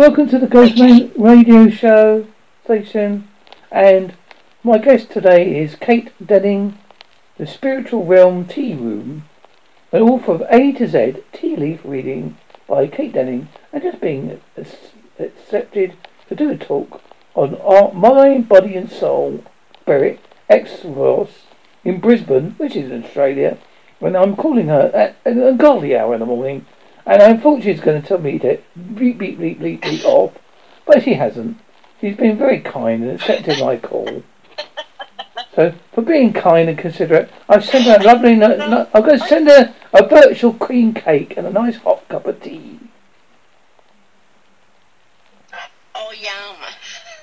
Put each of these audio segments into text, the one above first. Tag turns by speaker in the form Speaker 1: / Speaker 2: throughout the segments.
Speaker 1: Welcome to the Ghostman Radio Show station, and my guest today is Kate Denning, the Spiritual Realm Tea Room, an author of A to Z tea leaf reading by Kate Denning, and just being accepted to do a talk on art, mind, body, and soul, spirit, Exodus in Brisbane, which is in Australia, when I'm calling her at an ungodly hour in the morning and I thought she was going to tell me to beep, beep, beep, beep, beep off, but she hasn't. She's been very kind and accepted my call. So, for being kind and considerate, I've sent her a lovely note. No, I'm going to send her a virtual cream cake and a nice hot cup of tea.
Speaker 2: Oh, yum.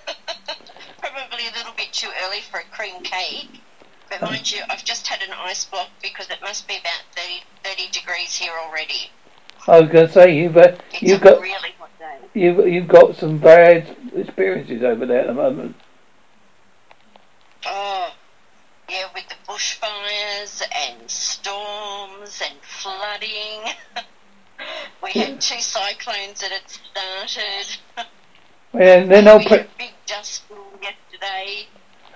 Speaker 2: Probably a little bit too early for a cream cake. But mind you, I've just had an ice block because it must be about 30, 30 degrees here already.
Speaker 1: I was going to say you've uh, you've got really you've you've got some bad experiences over there at the moment.
Speaker 2: Oh, yeah, with the bushfires and storms and flooding. we had two cyclones that had started.
Speaker 1: And then
Speaker 2: old pre- big dust yesterday.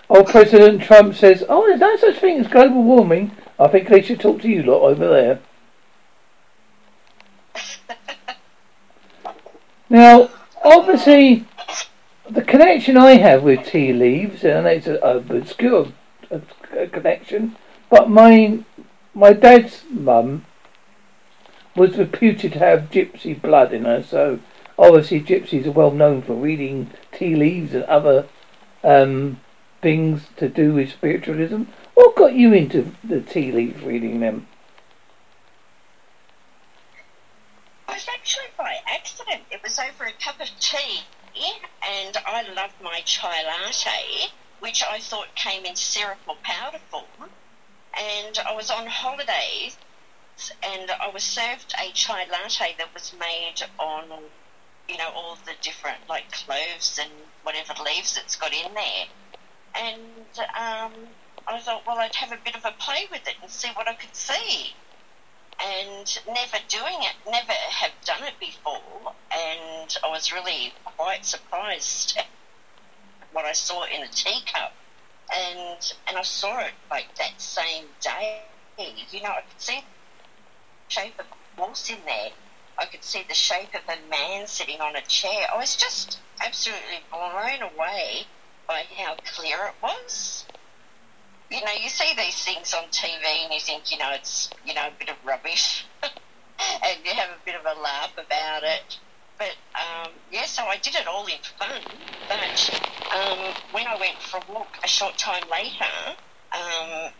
Speaker 1: Old President Trump says, "Oh, there's no such thing as global warming." I think they should talk to you lot over there. Now, obviously, the connection I have with tea leaves, and it's an obscure connection, but my my dad's mum was reputed to have gypsy blood in her, so obviously gypsies are well known for reading tea leaves and other um, things to do with spiritualism. What got you into the tea leaf reading them?
Speaker 2: Accident. It was over a cup of tea, and I love my chai latte, which I thought came in syrup or powder form. And I was on holidays, and I was served a chai latte that was made on, you know, all the different like cloves and whatever leaves it's got in there. And um, I thought, well, I'd have a bit of a play with it and see what I could see and never doing it, never have done it before, and I was really quite surprised at what I saw in the teacup, and and I saw it like that same day. You know, I could see the shape of a horse in there. I could see the shape of a man sitting on a chair. I was just absolutely blown away by how clear it was you know, you see these things on TV and you think, you know, it's, you know, a bit of rubbish. and you have a bit of a laugh about it. But, um, yeah, so I did it all in fun. But um, when I went for a walk a short time later, um,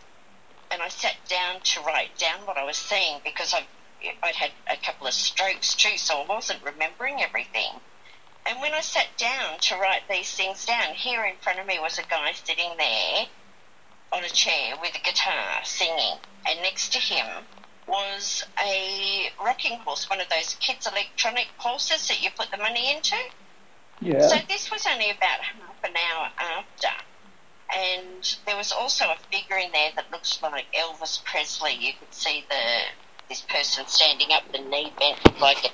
Speaker 2: and I sat down to write down what I was seeing because I've, I'd had a couple of strokes too, so I wasn't remembering everything. And when I sat down to write these things down, here in front of me was a guy sitting there on a chair with a guitar singing, and next to him was a rocking horse, one of those kids' electronic horses that you put the money into.
Speaker 1: Yeah.
Speaker 2: So this was only about half an hour after. And there was also a figure in there that looks like Elvis Presley. You could see the this person standing up, the knee bent like it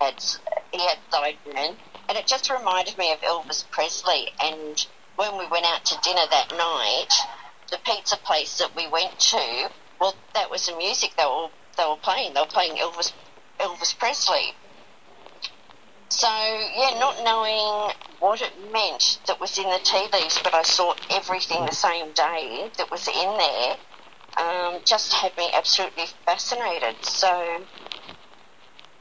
Speaker 2: had he had sideburns, and it just reminded me of Elvis Presley. And when we went out to dinner that night, the pizza place that we went to, well, that was the music they were they were playing. They were playing Elvis Elvis Presley. So yeah, not knowing what it meant that was in the tea leaves, but I saw everything the same day that was in there. Um, just had me absolutely fascinated. So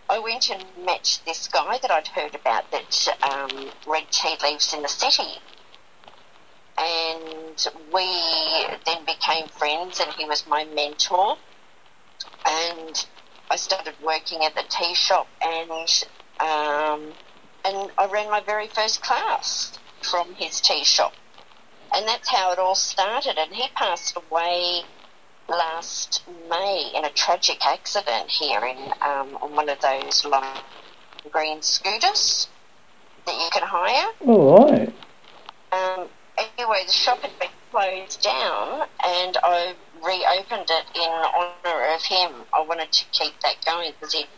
Speaker 2: I went and met this guy that I'd heard about that um, read tea leaves in the city and we then became friends, and he was my mentor. And I started working at the tea shop, and um, and I ran my very first class from his tea shop, and that's how it all started. And he passed away last May in a tragic accident here in um, on one of those long green scooters that you can hire.
Speaker 1: All right.
Speaker 2: Um, anyway, the shop had been closed down, and I reopened it in honour of him. I wanted to keep that going because he'd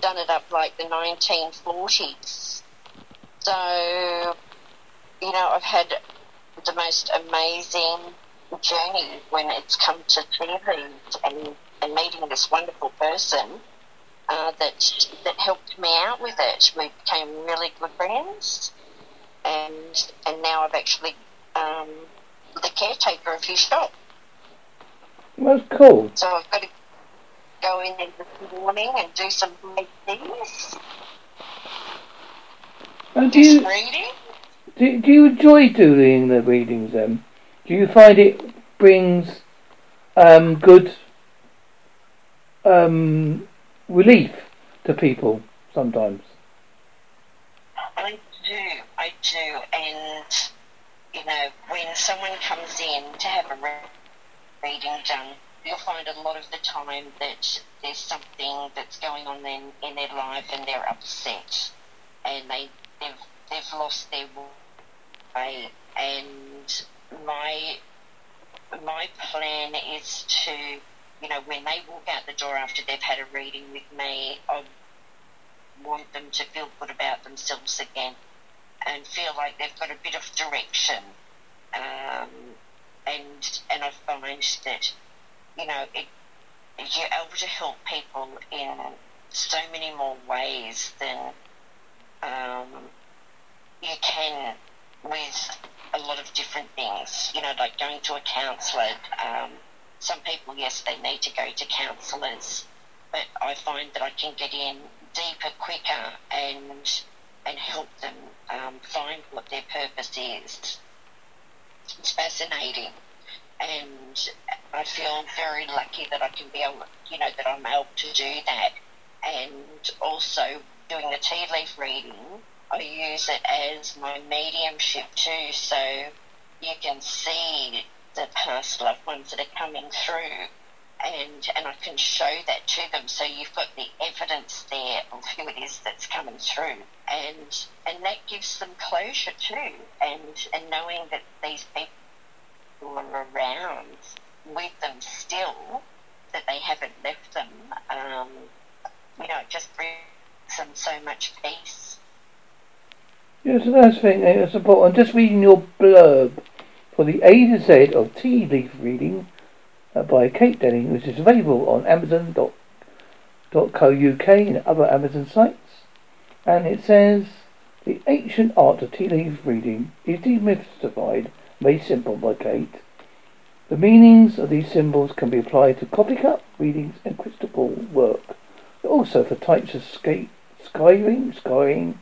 Speaker 2: done it up like the 1940s. So, you know, I've had the most amazing journey when it's come to tea and, and meeting this wonderful person uh, that that helped me out with it. We became really good friends, and and now I've actually um, the caretaker of his shop.
Speaker 1: That's cool.
Speaker 2: So I've got to go in there this morning and do some things.
Speaker 1: And do you,
Speaker 2: reading.
Speaker 1: do, do you enjoy doing the readings then? Do you find it brings um, good um, relief to people sometimes?
Speaker 2: I do, I do, and you know, when someone comes in to have a reading done, you'll find a lot of the time that there's something that's going on in, in their life and they're upset and they they've they've lost their way. And my my plan is to you know when they walk out the door after they've had a reading with me I want them to feel good about themselves again and feel like they've got a bit of direction um, and and I find that you know it you're able to help people in so many more ways than um, you can with a lot of different things. You know, like going to a counsellor. Um, some people, yes, they need to go to counsellors, but I find that I can get in deeper, quicker, and and help them um, find what their purpose is. It's fascinating, and I feel very lucky that I can be able, you know, that I'm able to do that, and also doing the tea leaf reading I use it as my mediumship too, so you can see the past loved ones that are coming through, and and I can show that to them. So you've got the evidence there of who it is that's coming through, and and that gives them closure too, and and knowing that these people are around with them still, that they haven't left them. Um, you know, it just brings them so much peace
Speaker 1: Yes, that's thing. That's important. I'm just reading your blurb for the A to Z of Tea Leaf Reading Uh, by Kate Denning, which is available on Amazon.co.uk and other Amazon sites. And it says the ancient art of tea leaf reading is demystified, made simple by Kate. The meanings of these symbols can be applied to coffee cup readings and crystal ball work. Also for types of skate, skyring, skying,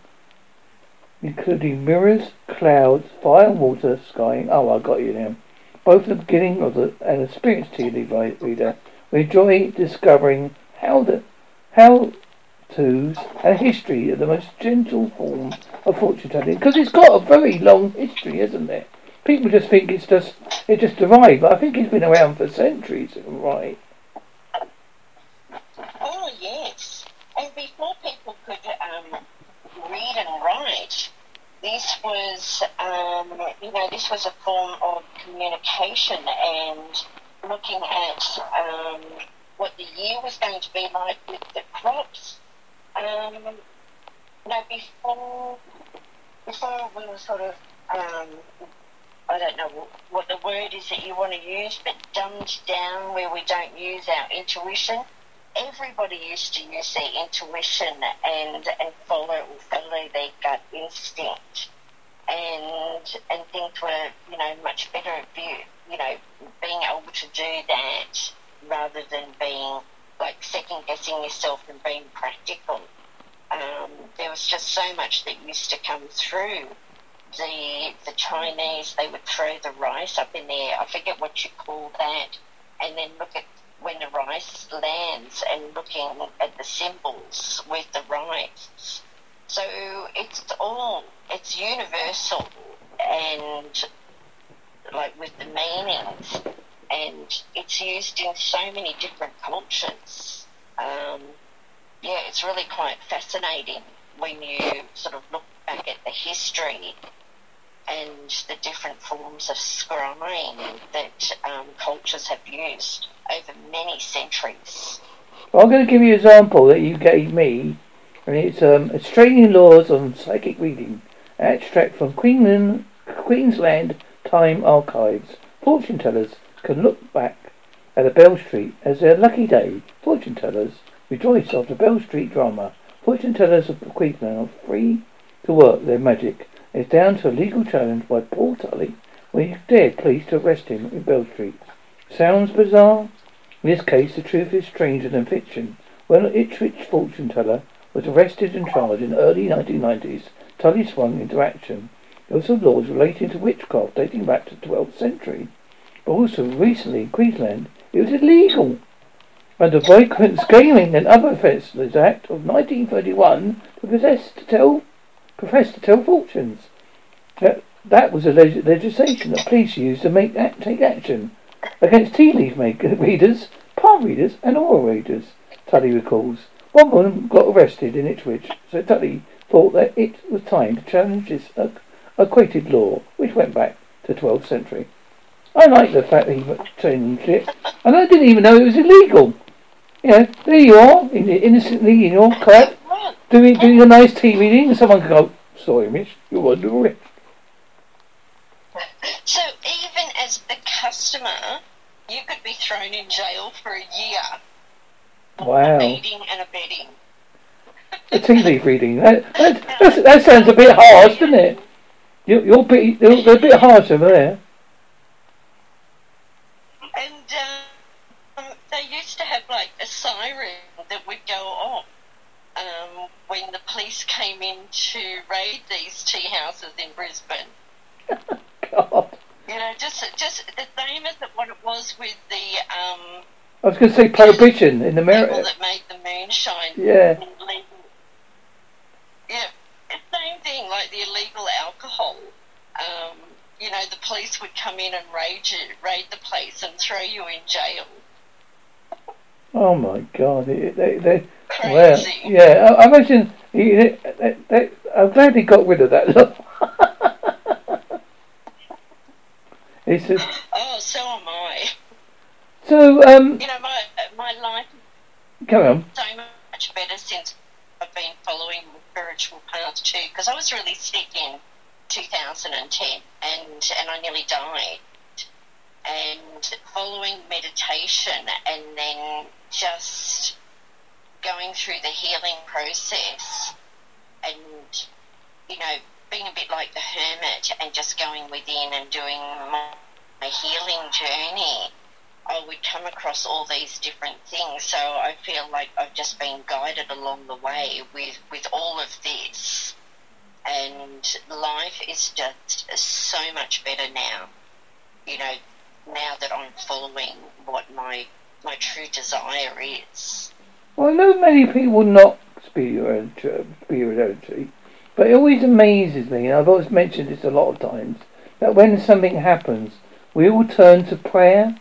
Speaker 1: including mirrors, clouds, fire and water, sky. Oh, I got you now. Both the beginning of the and experienced TV reader we enjoy discovering how the how to's and history of the most gentle form of fortune telling because it's got a very long history, isn't it? People just think it's just it just arrived, but I think it's been around for centuries, right?
Speaker 2: Oh yes, and before people could um, read and write, this was, um, you know, this was a form of communication and looking at um, what the year was going to be like with the crops. Um, you know, before, before we were sort of, um, I don't know what the word is that you want to use, but dumbed down where we don't use our intuition everybody used to use their intuition and and follow follow their gut instinct, and and things were you know much better at you you know being able to do that rather than being like second guessing yourself and being practical. Um, there was just so much that used to come through. The the Chinese they would throw the rice up in there. I forget what you call that, and then look at when the rice lands and looking at the symbols with the rice. So it's all, it's universal and like with the meanings and it's used in so many different cultures. Um, yeah, it's really quite fascinating when you sort of look back at the history and the different forms of scrying that um, cultures have used over many centuries.
Speaker 1: Well, I'm going to give you an example that you gave me, and it's um, Australian laws on psychic reading Extract from Queensland, Queensland Time Archives. Fortune tellers can look back at a Bell Street as their lucky day. Fortune tellers rejoice after Bell Street drama. Fortune tellers of Queensland are free to work their magic. It's down to a legal challenge by Paul Tully he dared police to arrest him in Bell Street. Sounds bizarre? In this case, the truth is stranger than fiction. When an Ipswich fortune teller was arrested and charged in the early 1990s, Tully swung into action. There were some laws relating to witchcraft dating back to the 12th century. But also recently in Queensland, it was illegal. Under Vagrants Gaming and Other Offences Act of 1931 to possess to tell, profess to tell fortunes. That, that was a leg- legislation that police used to make take action against tea leaf readers, palm readers, and oil readers. Tully recalls. One woman got arrested in Ipswich, so Tully thought that it was time to challenge this equated law, which went back to the 12th century. I like the fact that he changed it, and I didn't even know it was illegal. You know, there you are, innocently in your crap, doing doing a nice tea reading, and someone can go, "Sorry, miss, you're arrest."
Speaker 2: So even as the customer, you could be thrown in jail for a year.
Speaker 1: Wow.
Speaker 2: Aiding and abetting.
Speaker 1: A tea leaf reading. That, that, that, sounds a bit harsh, doesn't it? You're, you're, bit, they're a bit harsh over there.
Speaker 2: And um, they used to have like a siren that would go off um, when the police came in to raid these tea houses in Brisbane.
Speaker 1: God.
Speaker 2: You know, just just the same as what it was with the um,
Speaker 1: I was going to say prohibition in America.
Speaker 2: people that made the moonshine.
Speaker 1: Yeah.
Speaker 2: Yeah, same thing like the illegal alcohol. Um, you know, the police would come in and raid you, raid the place and throw you in jail.
Speaker 1: Oh my God! They, they, they well, yeah. I, I imagine. They, they, they, I'm glad he got rid of that law. it's just,
Speaker 2: Oh, so am I.
Speaker 1: so um.
Speaker 2: You know, my my life
Speaker 1: Come on.
Speaker 2: so much better since I've been following the spiritual path too. Because I was really sick in 2010, and and I nearly died. And following meditation, and then just going through the healing process, and you know, being a bit like the hermit, and just going within and doing my, my healing journey. I would come across all these different things. So I feel like I've just been guided along the way with, with all of this. And life is just so much better now. You know, now that I'm following what my my true desire is.
Speaker 1: Well, I know many people not spirituality, but it always amazes me, and I've always mentioned this a lot of times, that when something happens, we all turn to prayer.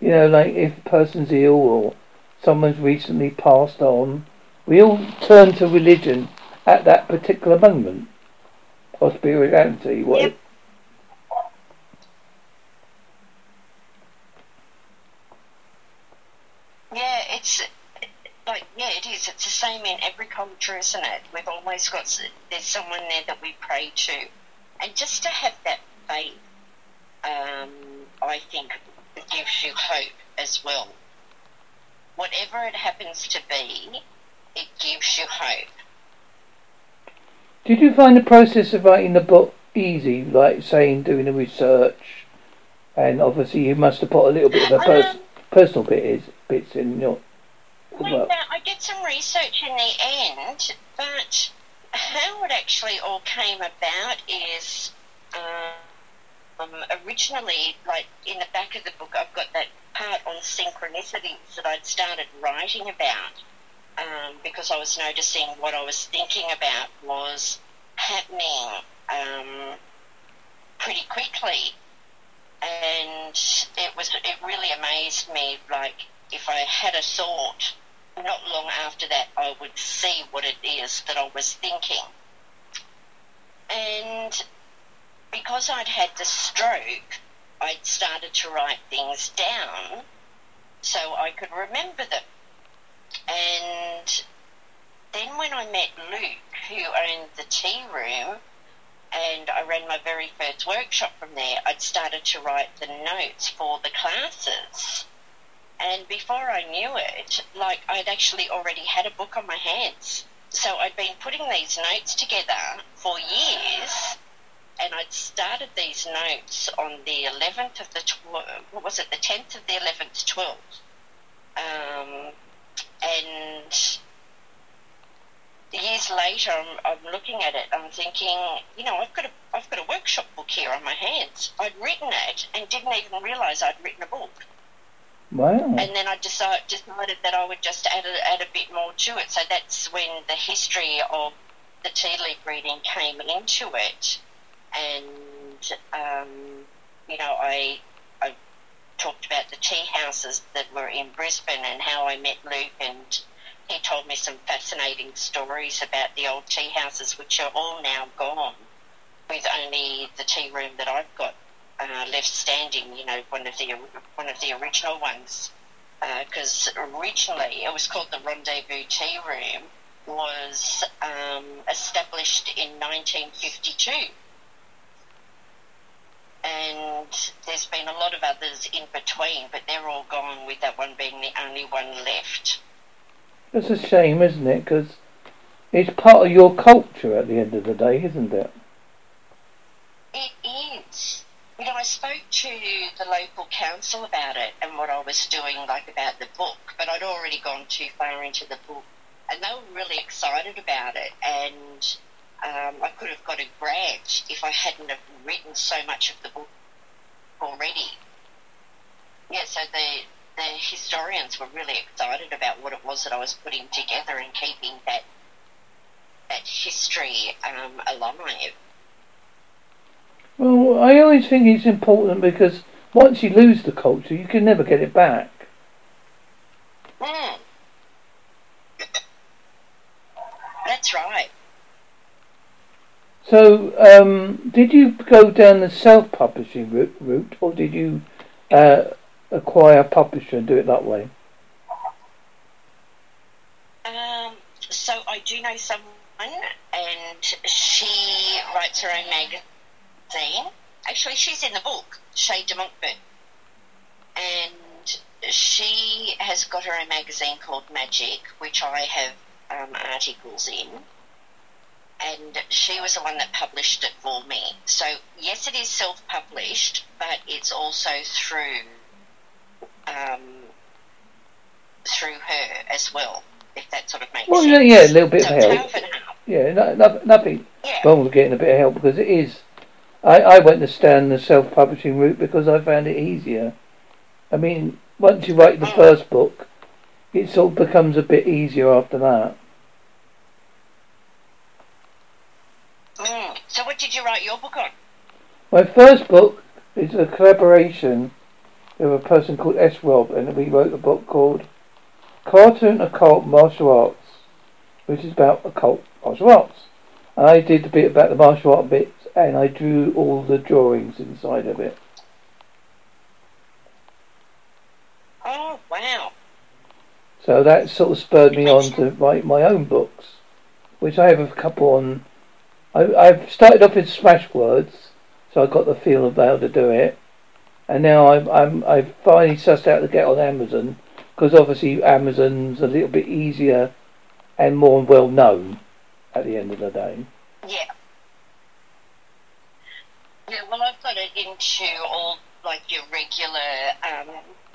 Speaker 1: You know, like if a person's ill or someone's recently passed on, we all turn to religion at that particular moment. Or spirituality. What
Speaker 2: Yep. Yeah, it's like yeah, it is. It's the same in every culture, isn't it? We've always got there's someone there that we pray to, and just to have that faith, um, I think gives you hope as well. Whatever it happens to be, it gives you hope.
Speaker 1: Did you find the process of writing the book easy, like saying doing the research, and obviously you must have put a little bit of a pers-
Speaker 2: Um,
Speaker 1: personal bit is bits in your
Speaker 2: Well, now, I did some research in the end, but how it actually all came about is um, originally, like in the back of the book, I've got that part on synchronicities that I'd started writing about um, because I was noticing what I was thinking about was happening um, pretty quickly. And it was it really amazed me. Like if I had a thought, not long after that, I would see what it is that I was thinking. And because I'd had the stroke, I'd started to write things down so I could remember them. And then when I met Luke, who owned the tea room, and I ran my very first workshop from there. I'd started to write the notes for the classes. And before I knew it, like I'd actually already had a book on my hands. So I'd been putting these notes together for years, and I'd started these notes on the 11th of the 12th, what was it, the 10th of the 11th, 12th. Um, and years later, I'm, I'm looking at it. I'm thinking, you know, I've got a I've got a workshop book here on my hands. I'd written it and didn't even realise I'd written a book.
Speaker 1: Wow.
Speaker 2: And then I decide, decided that I would just add a, add a bit more to it. So that's when the history of the tea leaf reading came into it. And, um, you know, I, I talked about the tea houses that were in Brisbane and how I met Luke and he told me some fascinating stories about the old tea houses, which are all now gone, with only the tea room that I've got uh, left standing. You know, one of the one of the original ones, because uh, originally it was called the Rendezvous Tea Room, was um, established in 1952. And there's been a lot of others in between, but they're all gone, with that one being the only one left.
Speaker 1: It's a shame, isn't it? Because it's part of your culture at the end of the day, isn't it?
Speaker 2: It is. You know, I spoke to the local council about it and what I was doing, like about the book, but I'd already gone too far into the book, and they were really excited about it. And um, I could have got a grant if I hadn't have written so much of the book already. Yeah, so the the historians were really excited about what it was that I was putting together and keeping that that history um, alive.
Speaker 1: Well, I always think it's important because once you lose the culture, you can never get it back.
Speaker 2: Mm. That's right.
Speaker 1: So, um, did you go down the self publishing route, route or did you uh, acquire a publisher and do it that way?
Speaker 2: Um, so I do know someone, and she writes her own magazine. Actually, she's in the book, Shay de Montfort, and she has got her own magazine called Magic, which I have um, articles in. And she was the one that published it for me. So, yes, it is self published, but it's also through um, through her as well, if that sort of makes
Speaker 1: well,
Speaker 2: sense.
Speaker 1: Well, yeah, a little bit
Speaker 2: so
Speaker 1: of help.
Speaker 2: Half and half.
Speaker 1: Yeah, no, no, nothing
Speaker 2: yeah.
Speaker 1: wrong with getting a bit of help because it is. I, I went to stand the self-publishing route because I found it easier. I mean, once you write the
Speaker 2: mm.
Speaker 1: first book, it sort of becomes a bit easier after that.
Speaker 2: Mm. So, what did you write your book on?
Speaker 1: My first book is a collaboration with a person called S. Rob, and we wrote a book called Cartoon Occult Martial Arts, which is about occult martial arts. I did a bit about the martial art bits, and I drew all the drawings inside of it.
Speaker 2: Oh, wow.
Speaker 1: So that sort of spurred me on to write my own books, which I have a couple on. I, I've started off with Smashwords, so I got the feel of how to do it and now I'm I'm I've finally sussed out to get on Amazon because obviously Amazon's a little bit easier and more well known at the end of the day.
Speaker 2: Yeah. Yeah, well, I've got it into all like your regular um,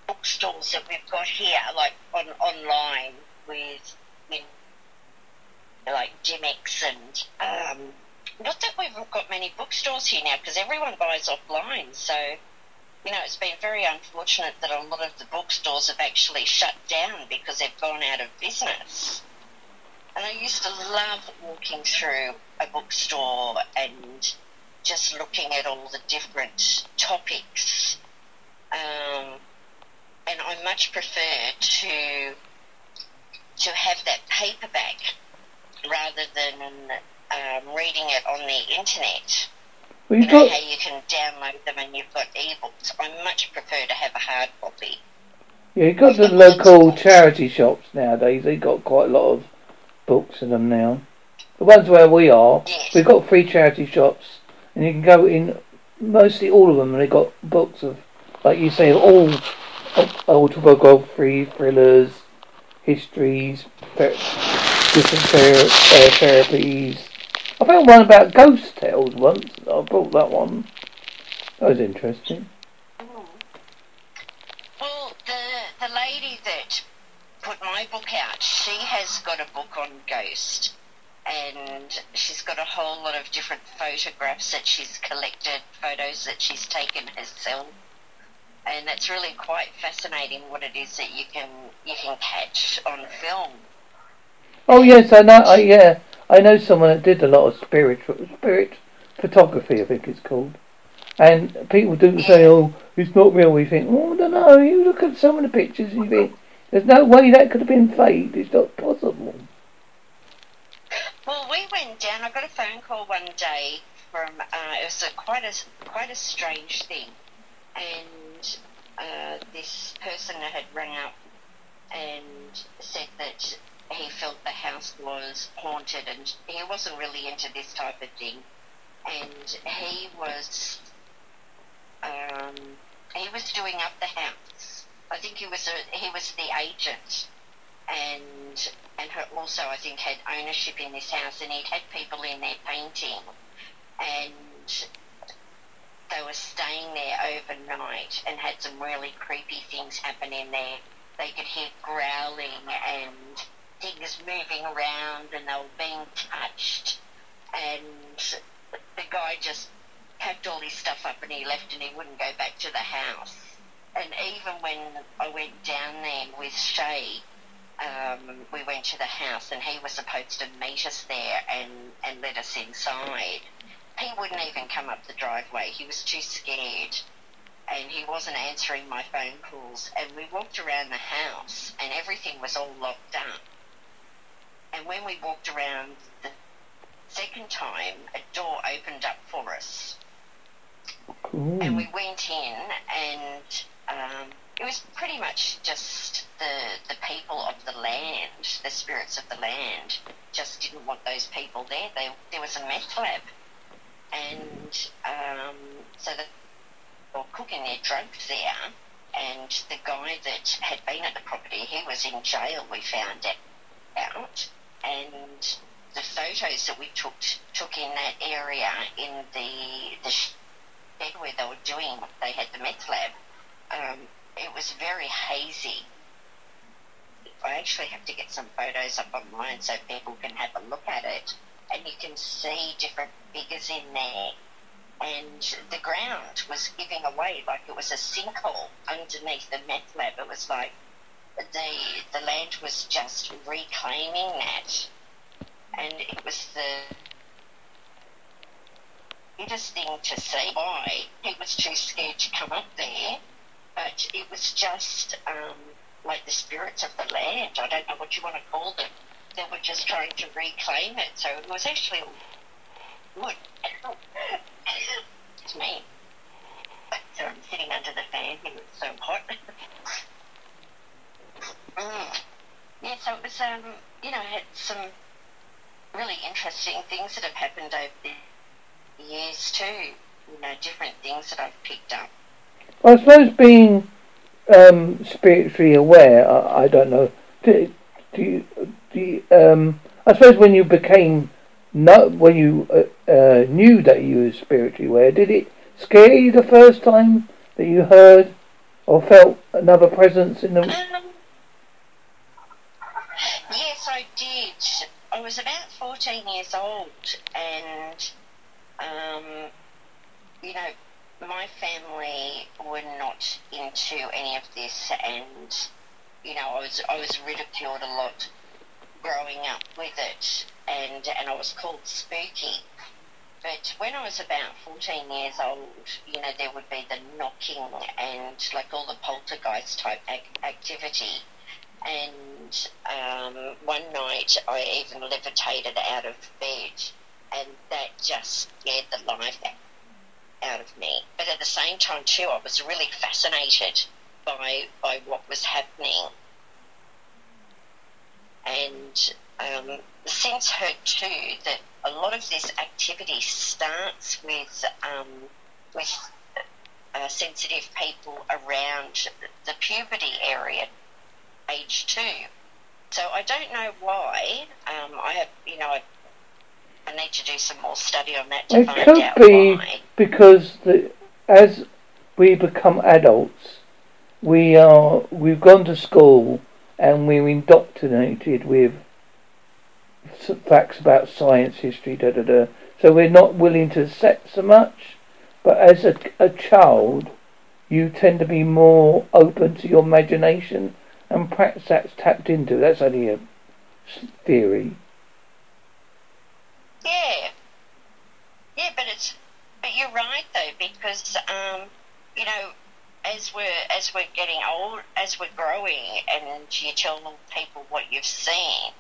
Speaker 2: bookstores that we've got here, like on online with you know, like Dymocks and um, not that we've got many bookstores here now because everyone buys offline, so you know, it's been very unfortunate that a lot of the bookstores have actually shut down because they've gone out of business. And I used to love walking through a bookstore and just looking at all the different topics. Um, and I much prefer to to have that paperback rather than um, reading it on the internet.
Speaker 1: Well,
Speaker 2: you know
Speaker 1: got
Speaker 2: how you can download them and you've got ebooks. I much prefer to have a hard copy.
Speaker 1: yeah, you've got the local charity shops nowadays. They've got quite a lot of books in them now. The ones where we are,
Speaker 2: Yes.
Speaker 1: we've got free charity shops and you can go in mostly all of them, and they've got books of, like you say, of all autobiography, thrillers, histories, different ther- uh, therapies. I found one about ghost tales once. I bought that one. That was interesting.
Speaker 2: Well, the the lady that book out, she has got a book on ghost, and she's got a whole lot of different photographs that she's collected, photos that she's taken herself, and that's really quite fascinating what it is that you can you can catch on film.
Speaker 1: Oh yes, I know. I, yeah, I know someone that did a lot of spirit spirit photography. I think it's called. And people do yeah. say, "Oh, it's not real." We think, "Oh, I don't know." You look at some of the pictures, and you think, "There's no way that could have been faked. It's not possible."
Speaker 2: Well, we went down. I got a phone call one day from. Uh, it was a, quite a quite a strange thing, and uh, this person had rang up and said that he felt the house was haunted, and he wasn't really into this type of thing, and he was um, he was doing up the house. I think he was a, he was the agent, and and also I think had ownership in this house, and he'd had people in there painting, and they were staying there overnight and had some really creepy things happen in there. They could hear growling and things moving around, and they were being touched, and the guy just packed all his stuff up and he left and he wouldn't go back to the house. And even when I went down there with Shay, um, we went to the house and he was supposed to meet us there and, and let us inside. He wouldn't even come up the driveway. He was too scared and he wasn't answering my phone calls. And we walked around the house and everything was all locked up. And when we walked around the second time, a door opened up for us Cool. And we went in, and um, it was pretty much just the the people of the land, the spirits of the land, just didn't want those people there. They, there was a meth lab, and um, so they were cooking their drugs there. And the guy that had been at the property, he was in jail. We found out, and the photos that we took took in that area in the the where they were doing, they had the meth lab, um, it was very hazy. I actually have to get some photos up online so people can have a look at it, and you can see different figures in there. And the ground was giving away like it was a sinkhole underneath the meth lab. It was like the the land was just reclaiming that, and it was the interesting to see why he was too scared to come up there, but it was just um, like the spirits of the land. I don't know what you want to call them. They were just trying to reclaim it, so it was actually good. it's me. So I'm sitting under the fan here, it's so hot. mm. Yeah, so it was, um, you know, had some really interesting things that have happened over the years too. You know, different things that I've picked up.
Speaker 1: I suppose being um, spiritually aware, I, I, don't know. Do, do do um, I suppose when you became no, when you uh, uh, knew that you were spiritually aware, did it scare you the first time that you heard or felt another presence in the? Um,
Speaker 2: yes, I did. I was about fourteen years old, and um, you know, my family were not into any of this, and you know, I was I was ridiculed a lot growing up with it, and and I was called spooky. But when I was about 14 years old, you know, there would be the knocking and like all the poltergeist type ac- activity. And um, one night I even levitated out of bed and that just scared the life out of me. But at the same time, too, I was really fascinated by by what was happening, and um, since heard too that a lot of this activity starts with um, with uh, sensitive people around the puberty area, age two. So I don't know why. Um, I have, you know, I, I need to do some more study on that to
Speaker 1: It
Speaker 2: find
Speaker 1: could
Speaker 2: out
Speaker 1: be
Speaker 2: why.
Speaker 1: because the, as we become adults, we are we've gone to school and we're indoctrinated with facts about science, history, da da da. So we're not willing to accept so much. But as a, a child, you tend to be more open to your imagination, and perhaps that's tapped into. That's only a theory.
Speaker 2: Yeah. Yeah, but it's but you're right though because um, you know as we're as we're getting old, as we're growing, and you tell people what you've seen,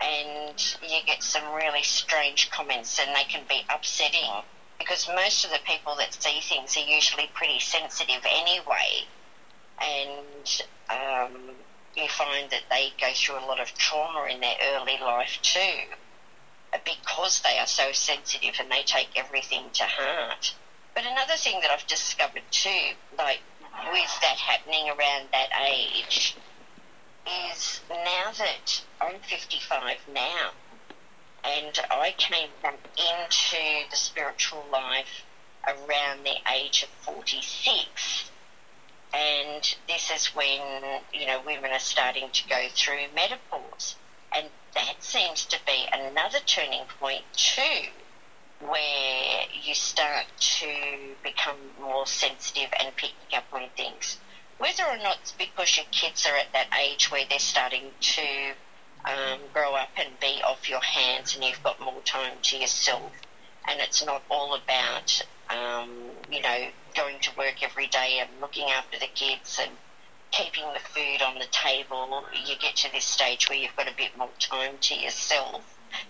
Speaker 2: and you get some really strange comments, and they can be upsetting because most of the people that see things are usually pretty sensitive anyway, and um, you find that they go through a lot of trauma in their early life too because they are so sensitive and they take everything to heart. But another thing that I've discovered too, like with that happening around that age, is now that I'm 55 now, and I came into the spiritual life around the age of 46. And this is when, you know, women are starting to go through menopause. And that seems to be another turning point too, where you start to become more sensitive and picking up on things. Whether or not it's because your kids are at that age where they're starting to um, grow up and be off your hands and you've got more time to yourself, and it's not all about, um, you know, going to work every day and looking after the kids and keeping the food on the table, you get to this stage where you've got a bit more time to yourself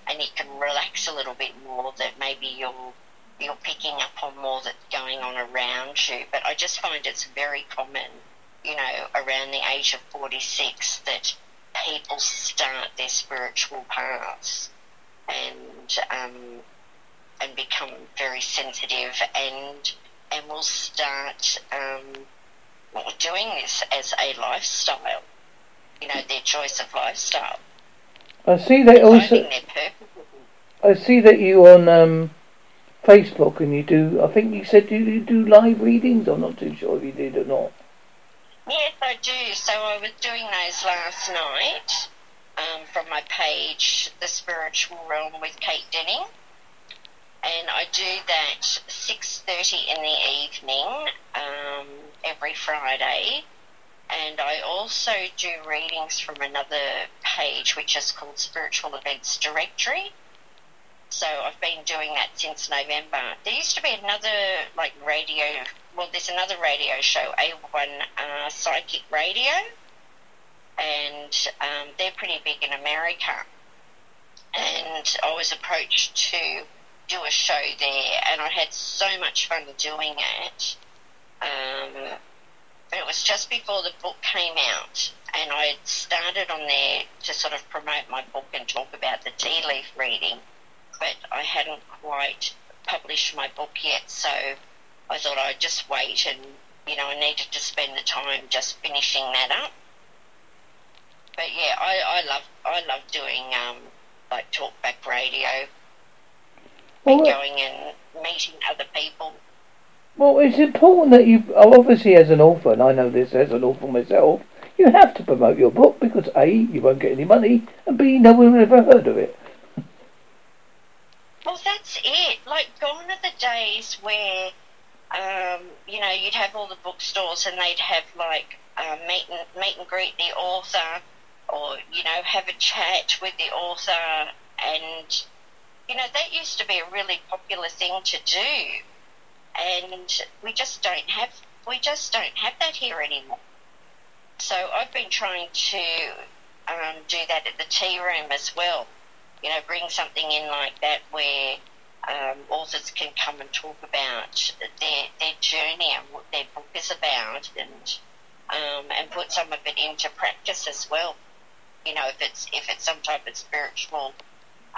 Speaker 2: and you can relax a little bit more that maybe you're you're picking up on more that's going on around you. But I just find it's very common, you know, around the age of 46 that people start their spiritual paths and um, and become very sensitive and and will start um, doing this as a lifestyle. You know, their choice of lifestyle.
Speaker 1: I see that also. I see that you on um, Facebook and you do. I think you said you, you do live readings. I'm not too sure if you did or not.
Speaker 2: Yes, I do. So I was doing those last night um, from my page, The Spiritual Realm with Kate Denning. And I do that 6.30 in the evening um, every Friday. And I also do readings from another page which is called Spiritual Events Directory. So I've been doing that since November. There used to be another like radio. Well, there's another radio show, A1 uh, Psychic Radio, and um, they're pretty big in America. And I was approached to do a show there, and I had so much fun doing it. Um, it was just before the book came out, and I had started on there to sort of promote my book and talk about the tea leaf reading, but I hadn't quite published my book yet, so I thought I'd just wait and, you know, I needed to spend the time just finishing that up. But yeah, I, I love I love doing um, like talkback radio and
Speaker 1: Well,
Speaker 2: going and meeting other people.
Speaker 1: Well, it's important that you. oh, Obviously, as an author, and I know this as an author myself, you have to promote your book because a you won't get any money, and b no one will ever heard of it.
Speaker 2: Well, that's it. Like, gone are the days where, um, you know, you'd have all the bookstores and they'd have like uh, meet and meet and greet the author, or you know, have a chat with the author, and you know, that used to be a really popular thing to do, and we just don't have we just don't have that here anymore. So I've been trying to um, do that at the tea room as well you know, bring something in like that where um, authors can come and talk about their their journey and what their book is about, and um, and put some of it into practice as well. You know, if it's if it's some type of spiritual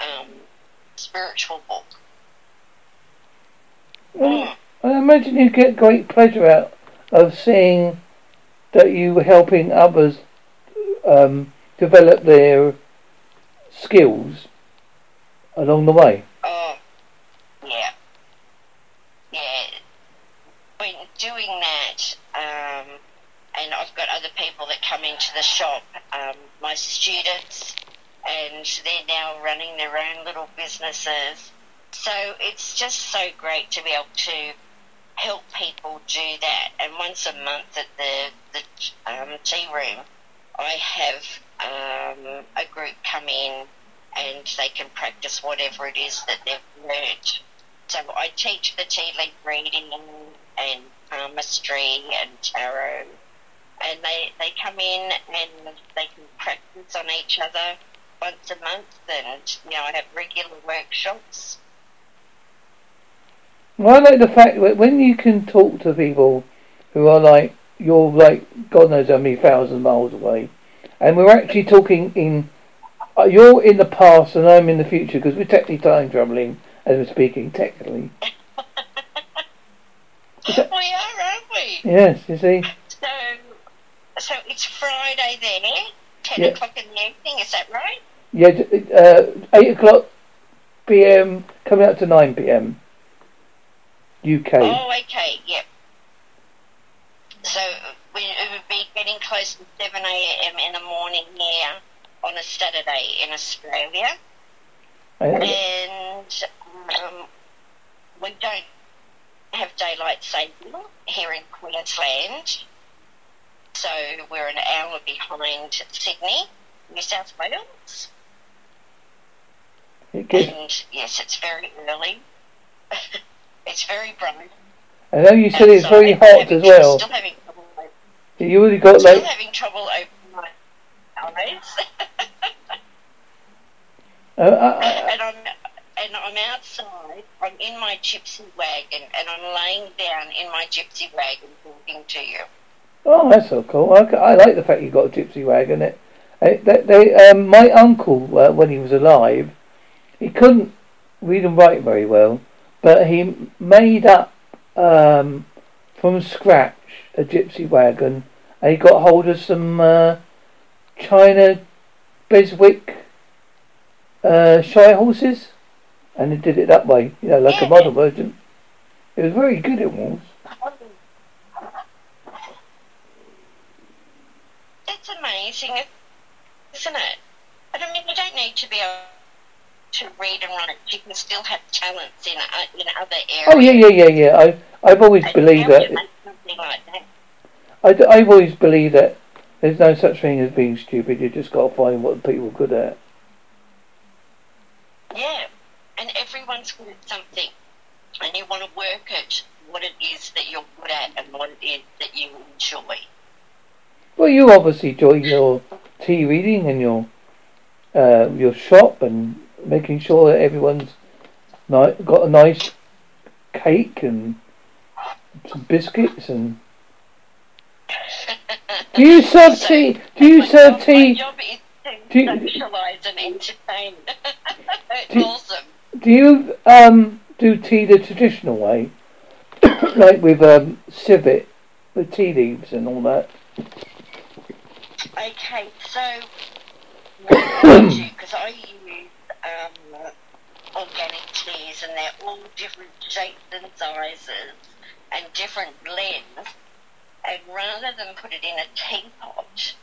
Speaker 2: um, spiritual book.
Speaker 1: I imagine you get great pleasure out of seeing that you helping others um, develop their skills along the way.
Speaker 2: Oh, yeah. Yeah. When doing that, um, and I've got other people that come into the shop, um, my students, and they're now running their own little businesses. So it's just so great to be able to help people do that. And once a month at the, the um, tea room, I have um, a group come in and they can practice whatever it is that they've learned. So I teach the tea leaf reading and palmistry and tarot. And they, they come in and they can practice on each other once a month. And, you know, I have regular workshops.
Speaker 1: Well, I like the fact that when you can talk to people who are like, you're like, God knows how many thousand miles away, and we're actually talking in, uh, you're in the past and I'm in the future because we're technically time traveling as we're speaking, technically.
Speaker 2: we are, aren't we?
Speaker 1: Yes, you see.
Speaker 2: So, so it's Friday there, 10
Speaker 1: Yeah.
Speaker 2: o'clock in the evening, is that right?
Speaker 1: Yeah, uh, 8 o'clock p.m. coming up to 9 p.m. UK.
Speaker 2: Oh, okay, yep. So we, it would be getting close to 7 a.m. in the morning here on a Saturday in Australia.
Speaker 1: Uh,
Speaker 2: And um, we don't have daylight saving here in Queensland. So we're an hour behind Sydney, New South Wales.
Speaker 1: Okay.
Speaker 2: And yes, it's very early. it's very bright.
Speaker 1: I know you said it's very
Speaker 2: outside.
Speaker 1: hot
Speaker 2: Having-
Speaker 1: as well.
Speaker 2: Still having trouble,
Speaker 1: You already got
Speaker 2: still
Speaker 1: like,
Speaker 2: having trouble opening my eyes.
Speaker 1: uh, uh, uh,
Speaker 2: and I'm and I'm outside. I'm in my gypsy wagon, and I'm laying down in my gypsy wagon talking to you.
Speaker 1: oh, that's so cool. I, I like the fact you got a gypsy wagon. It, it they, they, um, my uncle, uh, when he was alive, he couldn't read and write very well, but he made up um, from scratch a gypsy wagon, and he got hold of some uh, China Beswick uh, shire horses, and he did it that way, you know, like a model version. It was very good. It was.
Speaker 2: It's amazing, isn't it? But I mean, you don't need to be able to read and write. You can still have talents in uh, in other areas.
Speaker 1: Oh yeah, yeah, yeah, yeah. I I've always
Speaker 2: And
Speaker 1: believed that.
Speaker 2: do you make something like that?
Speaker 1: I, d- I've always believed that there's no such thing as being stupid. You just got to find what people are good at.
Speaker 2: Yeah, and everyone's good at something, and you want to work at what it is that you're good at and what it is that you enjoy.
Speaker 1: Well, you obviously enjoy your tea reading and your uh, your shop and making sure that everyone's ni- got a nice cake and some biscuits and. Do you serve tea? Do you serve tea?
Speaker 2: My job is
Speaker 1: Do you-
Speaker 2: to socialise and entertain. it's
Speaker 1: Do
Speaker 2: awesome.
Speaker 1: Do you um do tea the traditional way, like with um civet, with tea leaves and all that?
Speaker 2: Okay, so what do, because I um, organic teas and they're all different shapes and sizes and different blends, and rather than put it in a teapot,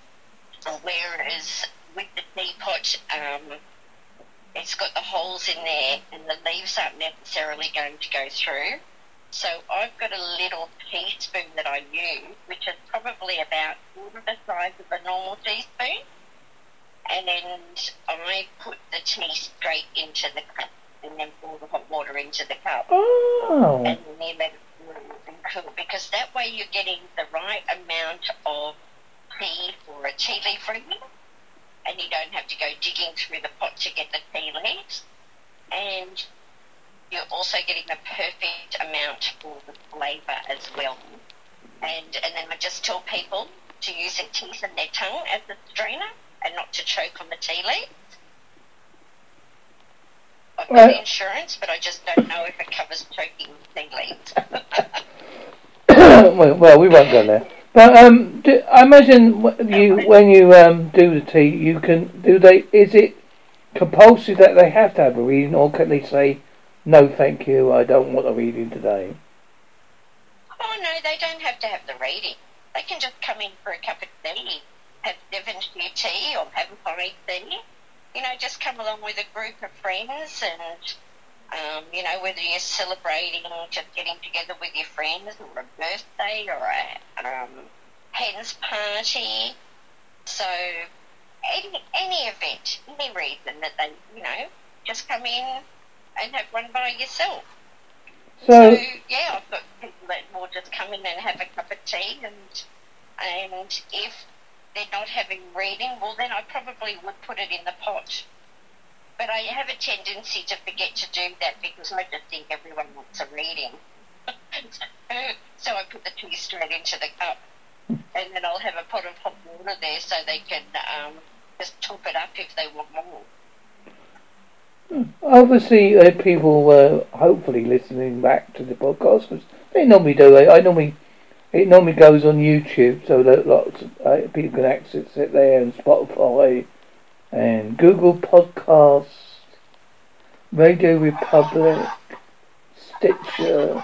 Speaker 2: whereas with the teapot, um, it's got the holes in there and the leaves aren't necessarily going to go through. So I've got a little teaspoon that I use, which is probably about the size of a normal teaspoon. And then I put the tea straight into the cup and then pour the hot water into the cup.
Speaker 1: Oh,
Speaker 2: And then let it cool because that way you're getting the right amount of tea for a tea leaf reading and you don't have to go digging through the pot to get the tea leaves. And you're also getting the perfect amount for the flavour as well. And and then I just tell people to use their teeth and their tongue as a strainer and not to choke on the tea leaf. I've got insurance, but I just don't know if it covers choking tea leaves.
Speaker 1: well, well, we won't go there. But um, do, I imagine you when you um, do the tea, you can do they? Is it compulsory that they have to have a reading, or can they say, "No, thank you, I don't want a reading today"?
Speaker 2: Oh no, they don't have to have the reading. They can just come in for a cup of tea, have Devonshire tea, or have a pie tea. You know, just come along with a group of friends and um, you know, whether you're celebrating just getting together with your friends or a birthday or a um, hen's party. So any any event, any reason that they, you know, just come in and have one by yourself. So, so yeah, I've got people that will just come in and have a cup of tea, and and if they're not having reading, well then I probably would put it in the pot but I have a tendency to forget to do that because I just think everyone wants a reading. so I put the tea straight into the cup, and then I'll have a pot of hot water there so they can um, just top it up if they want more.
Speaker 1: Hmm. Obviously, uh, people were hopefully listening back to the podcast because they normally do. it. I normally it normally goes on YouTube, so that lots of uh, people can access it there and Spotify and Google Podcasts, Radio Republic, Stitcher,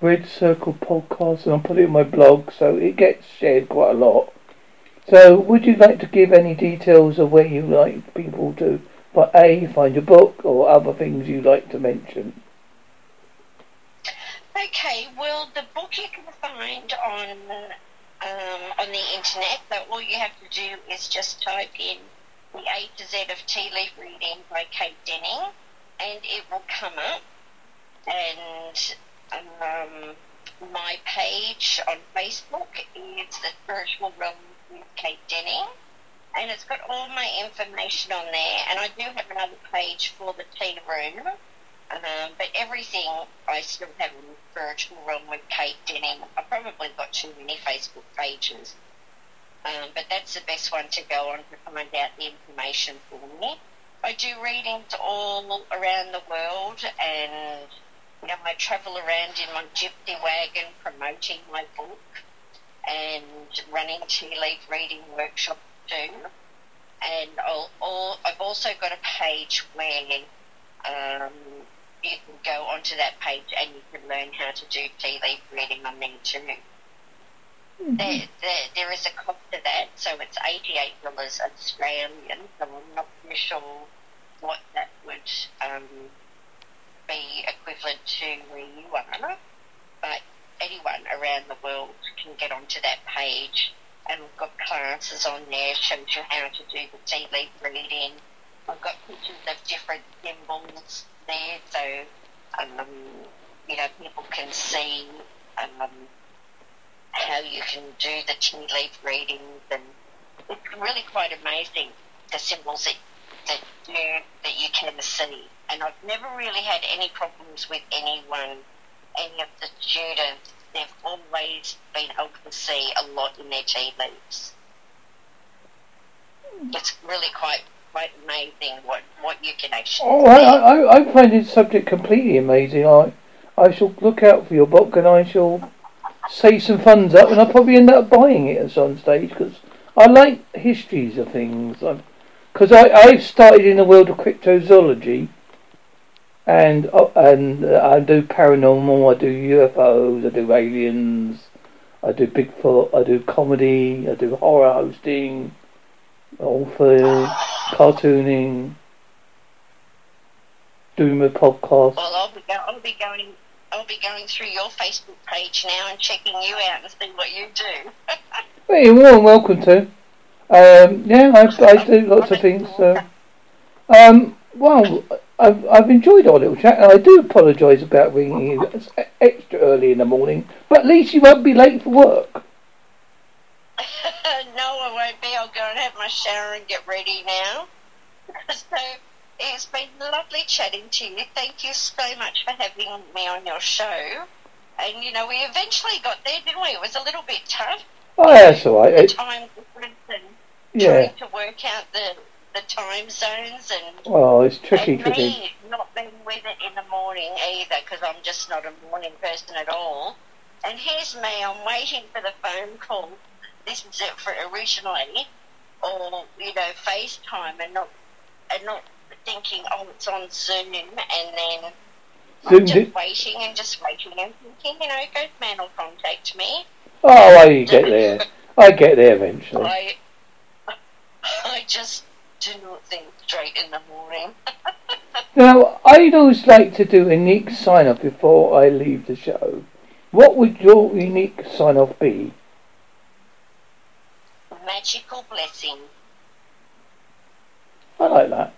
Speaker 1: Red Circle Podcast, and I put it in my blog, so it gets shared quite a lot. So, would you like to give any details of where you like people to, but A, find your book, or other things you like to mention?
Speaker 2: Okay, well, the book you can find on um, on the internet. So all you have to do is just type in the A to Z of Tea Leaf Reading by Kate Denning, and it will come up. And um, my page on Facebook is the Spiritual Realm with Kate Denning, and it's got all my information on there. And I do have another page for the tea room um, but everything I still have a virtual room with Kate Denning. I've probably got too many Facebook pages. Um, but that's the best one to go on to find out the information for me. I do readings all around the world and you know, I travel around in my gypsy wagon promoting my book and running tea leaf reading workshops too. And I'll, all, I've also got a page where um, you can go onto that page and you can learn how to do tea leaf reading on there too. Mm-hmm. There, there, there is a cost to that, so it's $88 Australian, so I'm not sure what that would um, be equivalent to where you are, but anyone around the world can get onto that page and we've got classes on there, shows you how to do the tea leaf reading. I've got pictures of different symbols there, so um, you know people can see um, how you can do the tea leaf readings, and it's really quite amazing the symbols that that you that you can see. And I've never really had any problems with anyone, any of the students. They've always been able to see a lot in their tea leaves. It's really quite quite amazing what, what you can actually Oh, I,
Speaker 1: I, I find this subject completely amazing. I, I shall look out for your book and I shall save some funds up and I'll probably end up buying it at some stage because I like histories of things. Because I, I've started in the world of cryptozoology and uh, and uh, I do paranormal, I do UFOs, I do aliens, I do Bigfoot, I do comedy, I do horror hosting, all for cartooning, doing a podcast.
Speaker 2: Well, I'll be, go- I'll be going. I'll be going through your Facebook page now and checking you out and seeing what you do. well,
Speaker 1: you're more than welcome to. Um, yeah, I, I do lots of things. So. Um, well, I've, I've enjoyed our little chat, and I do apologise about ringing you extra early in the morning, but at least you won't be late for work.
Speaker 2: No, I won't be. I'll go and have my shower and get ready now. so it's been lovely chatting to you. Thank you so much for having me on your show. And you know, we eventually got there, didn't we? It was a little bit tough.
Speaker 1: Oh, that's all right.
Speaker 2: The time difference and yeah. trying to work out the the time zones and.
Speaker 1: Oh, it's tricky, tricky.
Speaker 2: not being with it in the morning either, because I'm just not a morning person at all. And here's me, I'm waiting for the phone call. This was it for originally, or you know, FaceTime, and not and not thinking, oh, it's on Zoom, and then I'm just
Speaker 1: it.
Speaker 2: waiting and just waiting and thinking, you know, Ghostman will contact me.
Speaker 1: Oh, I get there. I get there eventually.
Speaker 2: I, I just do not think straight in the morning.
Speaker 1: Now, I'd always like to do a unique sign off before I leave the show. What would your unique sign off be?
Speaker 2: Magical blessing.
Speaker 1: I like that.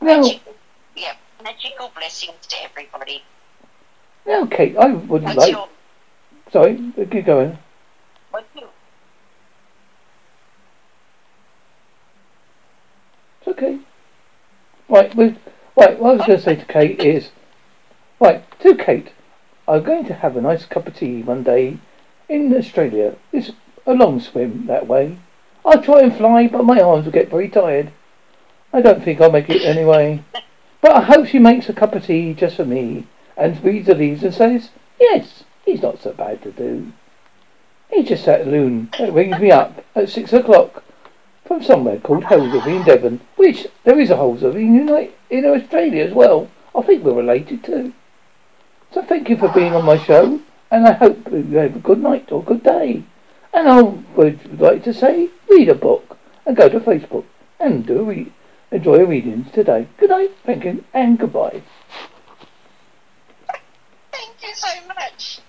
Speaker 2: Magical, yeah, magical blessings to everybody.
Speaker 1: now, Kate, I would
Speaker 2: What's
Speaker 1: like.
Speaker 2: your,
Speaker 1: Sorry, keep going.
Speaker 2: what's your,
Speaker 1: It's okay. Right, we, right. What I was going to say to Kate is, right, to Kate, I'm going to have a nice cup of tea one day in Australia. It's a long swim that way. I'll try and fly, but my arms will get very tired. I don't think I'll make it anyway. But I hope she makes a cup of tea just for me and reads the leaves and says, yes, he's not so bad to do. He's just that loon that rings me up at six o'clock from somewhere called Holsworthy in Devon, which there is a Holsworthy in, in Australia as well. I think we're related too. So thank you for being on my show, and I hope you have a good night or good day. And I would like to say, read a book and go to Facebook and do read, enjoy your readings today. Good night, thank you, and goodbye.
Speaker 2: thank you so much.